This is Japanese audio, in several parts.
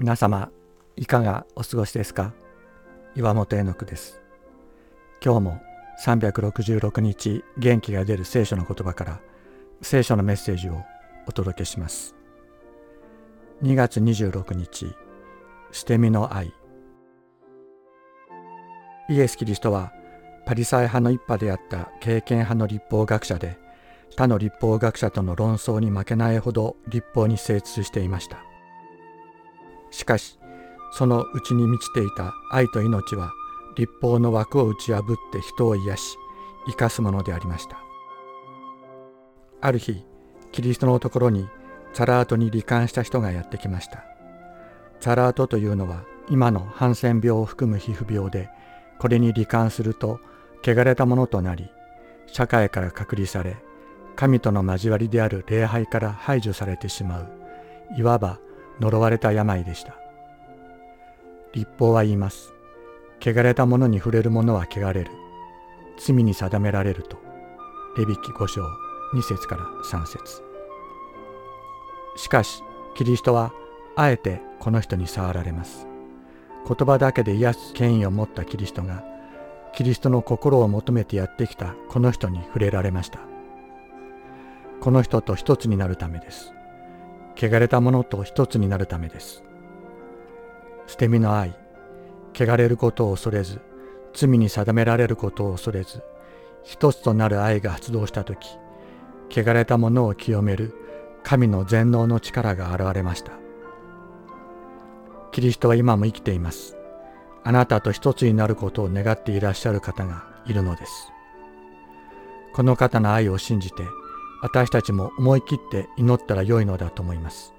皆様いかがお過ごしですか？岩本絵の句です。今日も366日元気が出る聖書の言葉から聖書のメッセージをお届けします。2月26日捨て身の愛。イエス・キリストはパリサイ派の一派であった経験派の立法学者で他の立法学者との論争に負けないほど立法に精通していました。しかしその内に満ちていた愛と命は立法の枠を打ち破って人を癒し生かすものでありました。ある日キリストのところにチャラートに罹患した人がやってきました。チャラートというのは今のハンセン病を含む皮膚病でこれに罹患すると汚れたものとなり社会から隔離され神との交わりである礼拝から排除されてしまういわば呪われた病でした。立法は言います。汚れたものに触れる者は汚れる。罪に定められると。レビキ5章2節から3節。しかしキリストはあえてこの人に触られます。言葉だけで癒す権威を持ったキリストがキリストの心を求めてやってきたこの人に触れられました。この人と一つになるためです。汚れたものと一つになるためです。捨て身の愛汚れることを恐れず罪に定められることを恐れず一つとなる愛が発動した時汚れたものを清める神の全能の力が現れました。キリストは今も生きています。あなたと一つになることを願っていらっしゃる方がいるのです。この方の愛を信じて私たちも思い切って祈ったらよいのだと思います。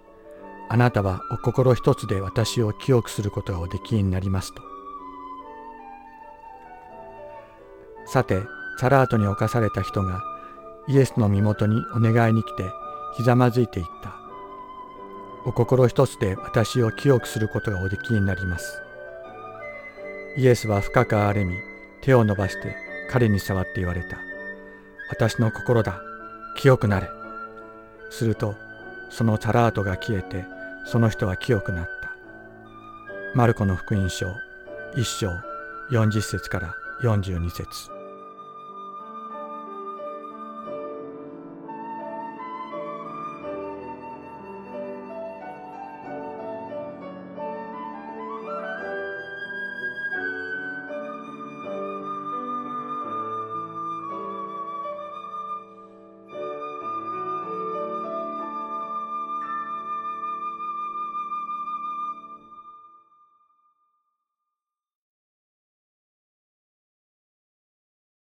あなたはお心一つで私を清くすることがおできになりますと。さて、チャラートに侵された人がイエスの身元にお願いに来てひざまずいていった。お心一つで私を清くすることがおできになります。イエスは深く憐れみ、手を伸ばして彼に触って言われた。私の心だ。清くなれ。すると、そのチャラートが消えて、その人は清くなった。マルコの福音書1章40節から42節